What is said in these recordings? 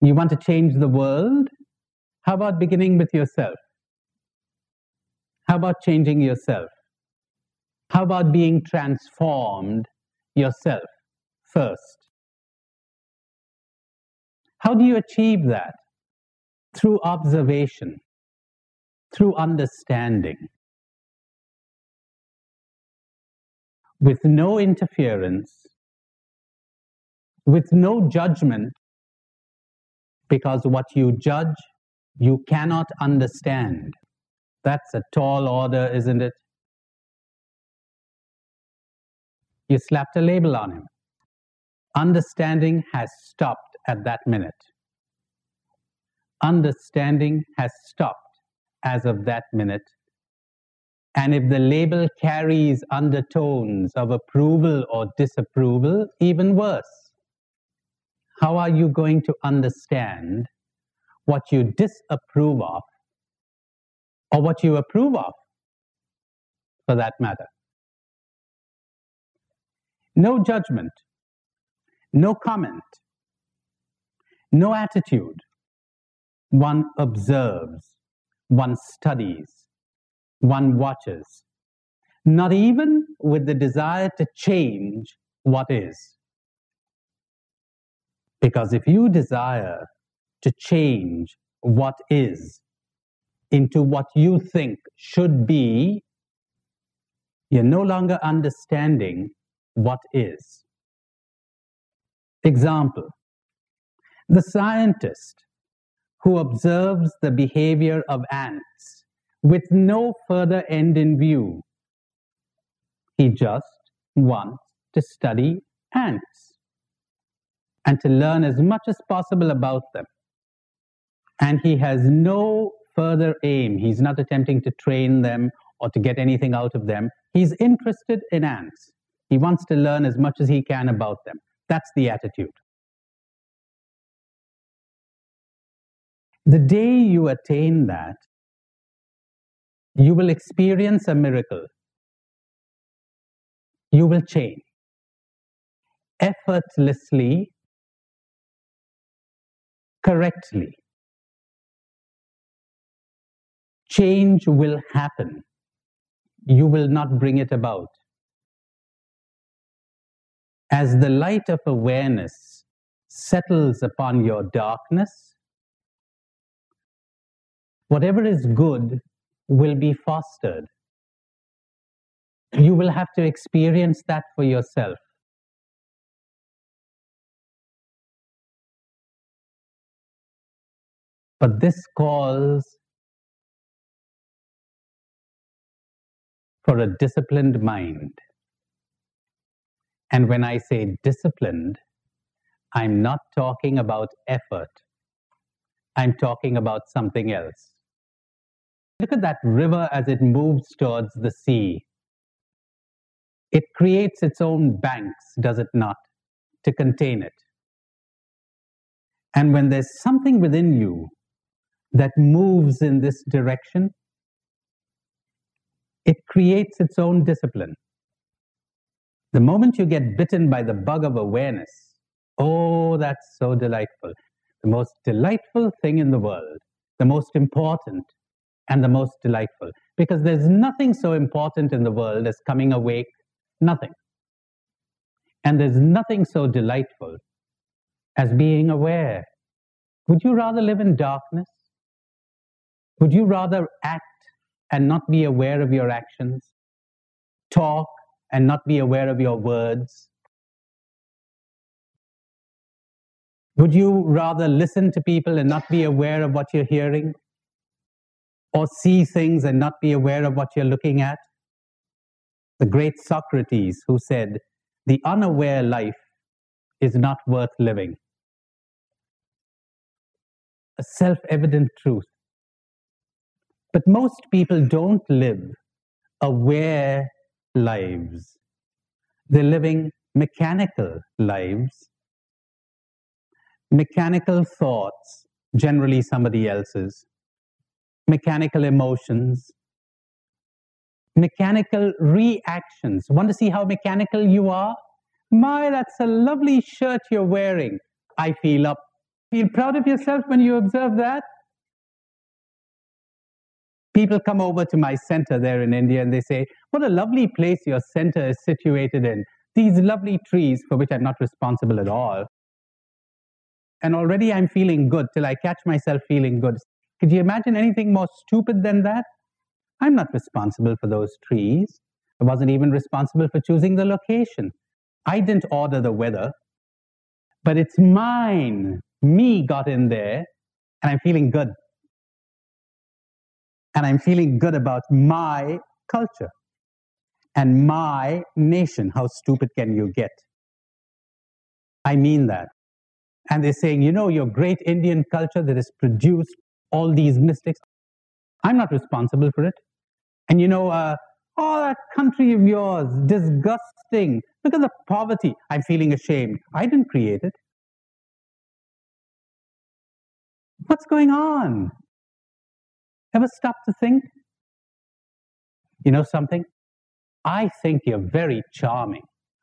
You want to change the world? How about beginning with yourself? How about changing yourself? How about being transformed yourself first? How do you achieve that? Through observation, through understanding, with no interference, with no judgment, because what you judge, you cannot understand. That's a tall order, isn't it? You slapped a label on him. Understanding has stopped at that minute. Understanding has stopped as of that minute. And if the label carries undertones of approval or disapproval, even worse. How are you going to understand what you disapprove of or what you approve of, for that matter? No judgment, no comment, no attitude. One observes, one studies, one watches, not even with the desire to change what is. Because if you desire to change what is into what you think should be, you're no longer understanding what is. Example The scientist who observes the behavior of ants with no further end in view. He just wants to study ants and to learn as much as possible about them. And he has no further aim. He's not attempting to train them or to get anything out of them. He's interested in ants. He wants to learn as much as he can about them. That's the attitude. The day you attain that, you will experience a miracle. You will change effortlessly, correctly. Change will happen. You will not bring it about. As the light of awareness settles upon your darkness, whatever is good will be fostered. You will have to experience that for yourself. But this calls for a disciplined mind. And when I say disciplined, I'm not talking about effort. I'm talking about something else. Look at that river as it moves towards the sea. It creates its own banks, does it not, to contain it. And when there's something within you that moves in this direction, it creates its own discipline. The moment you get bitten by the bug of awareness, oh, that's so delightful. The most delightful thing in the world, the most important, and the most delightful. Because there's nothing so important in the world as coming awake, nothing. And there's nothing so delightful as being aware. Would you rather live in darkness? Would you rather act and not be aware of your actions? Talk and not be aware of your words? Would you rather listen to people and not be aware of what you're hearing? Or see things and not be aware of what you're looking at? The great Socrates, who said, The unaware life is not worth living. A self evident truth. But most people don't live aware lives. They're living mechanical lives, mechanical thoughts, generally somebody else's, mechanical emotions, mechanical reactions. Want to see how mechanical you are? My, that's a lovely shirt you're wearing. I feel up. Feel proud of yourself when you observe that? People come over to my center there in India and they say, What a lovely place your center is situated in. These lovely trees, for which I'm not responsible at all. And already I'm feeling good till I catch myself feeling good. Could you imagine anything more stupid than that? I'm not responsible for those trees. I wasn't even responsible for choosing the location. I didn't order the weather, but it's mine. Me got in there, and I'm feeling good. And I'm feeling good about my culture and my nation. How stupid can you get? I mean that. And they're saying, you know, your great Indian culture that has produced all these mystics, I'm not responsible for it. And you know, uh, oh, that country of yours, disgusting. At the poverty. I'm feeling ashamed. I didn't create it. What's going on? Ever stop to think? You know something? I think you're very charming.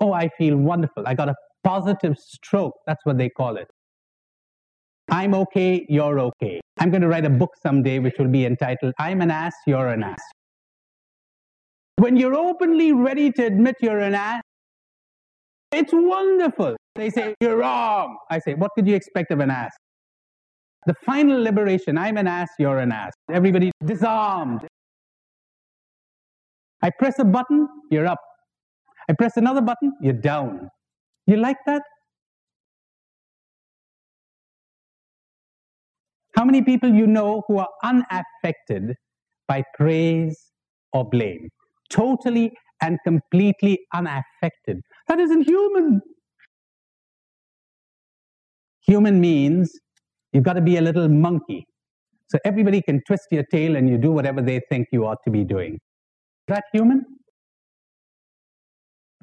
Oh, I feel wonderful. I got a positive stroke. That's what they call it. I'm okay, you're okay. I'm going to write a book someday which will be entitled I'm an ass, you're an ass. When you're openly ready to admit you're an ass, it's wonderful. They say, You're wrong. I say, What could you expect of an ass? The final liberation I'm an ass, you're an ass. Everybody disarmed. I press a button, you're up. I press another button, you're down. You like that? How many people you know who are unaffected by praise or blame? totally and completely unaffected. That isn't human. Human means you've got to be a little monkey. So everybody can twist your tail and you do whatever they think you ought to be doing. Is that human?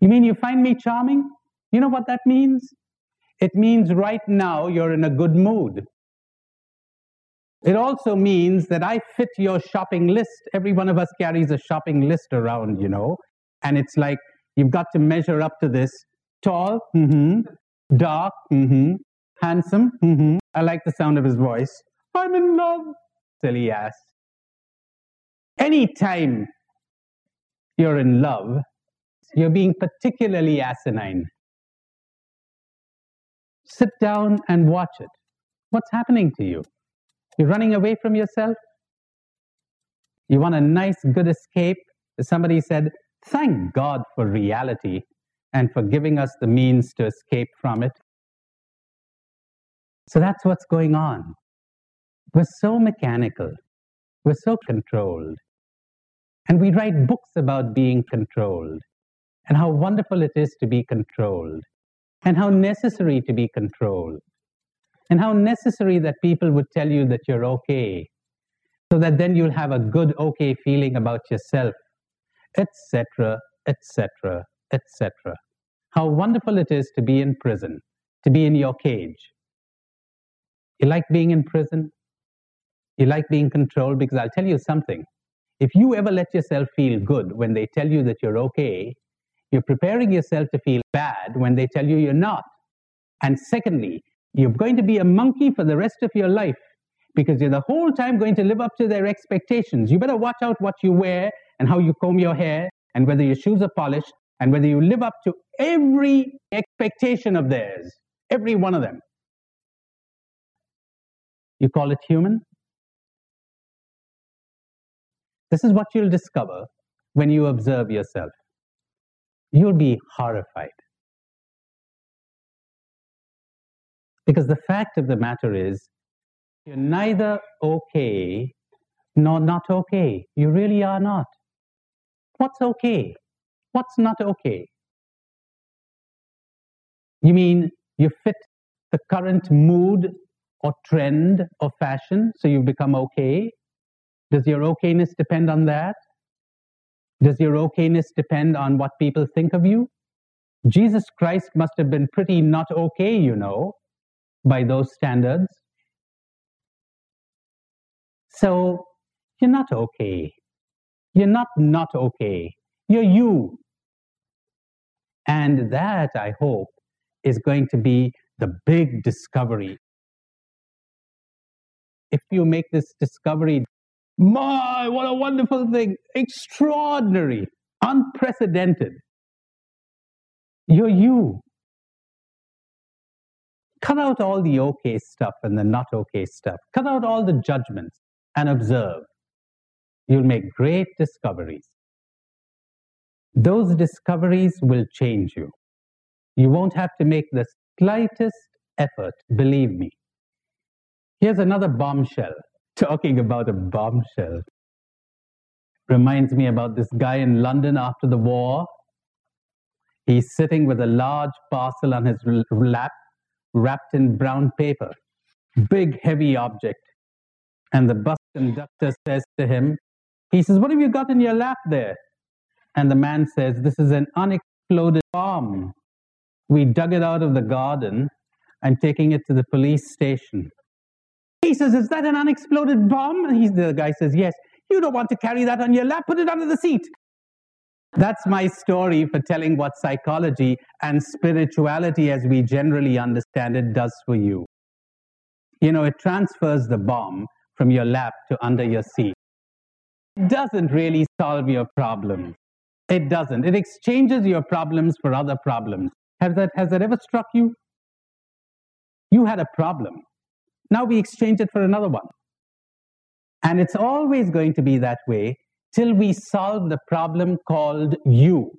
You mean you find me charming? You know what that means? It means right now you're in a good mood. It also means that I fit your shopping list. Every one of us carries a shopping list around, you know, and it's like you've got to measure up to this tall, mm-hmm, dark, mm-hmm, handsome. Mm-hmm. I like the sound of his voice. I'm in love, silly ass. Anytime you're in love, you're being particularly asinine. Sit down and watch it. What's happening to you? You're running away from yourself. You want a nice, good escape. Somebody said, Thank God for reality and for giving us the means to escape from it. So that's what's going on. We're so mechanical, we're so controlled. And we write books about being controlled and how wonderful it is to be controlled and how necessary to be controlled and how necessary that people would tell you that you're okay, so that then you'll have a good, okay feeling about yourself, etc., etc., etc. How wonderful it is to be in prison, to be in your cage. You like being in prison? You like being controlled? Because I'll tell you something. If you ever let yourself feel good when they tell you that you're okay, you're preparing yourself to feel bad when they tell you you're not. And secondly, you're going to be a monkey for the rest of your life because you're the whole time going to live up to their expectations. You better watch out what you wear and how you comb your hair and whether your shoes are polished and whether you live up to every expectation of theirs, every one of them. You call it human? This is what you'll discover when you observe yourself. You'll be horrified. Because the fact of the matter is, you're neither okay nor not okay. You really are not. What's okay? What's not okay? You mean you fit the current mood or trend or fashion, so you become okay? Does your okayness depend on that? Does your okayness depend on what people think of you? Jesus Christ must have been pretty not okay, you know by those standards. So you're not okay. You're not not okay. You're you. And that, I hope, is going to be the big discovery if you make this discovery, my, what a wonderful thing, extraordinary, unprecedented. You're you. Cut out all the okay stuff and the not okay stuff. Cut out all the judgments and observe. You'll make great discoveries. Those discoveries will change you. You won't have to make the slightest effort, believe me. Here's another bombshell. Talking about a bombshell reminds me about this guy in London after the war. He's sitting with a large parcel on his lap, wrapped in brown paper, big, heavy object. And the bus conductor says to him, he says, What have you got in your lap there? And the man says, This is an unexploded bomb. We dug it out of the garden and taking it to the police station. He says, Is that an unexploded bomb? And he's, the guy says, Yes. You don't want to carry that on your lap, put it under the seat. That's my story for telling what psychology and spirituality, as we generally understand it, does for you. You know, it transfers the bomb from your lap to under your seat. It doesn't really solve your problem. It doesn't. It exchanges your problems for other problems. Has that, has that ever struck you? You had a problem. Now we exchange it for another one. And it's always going to be that way till we solve the problem called you.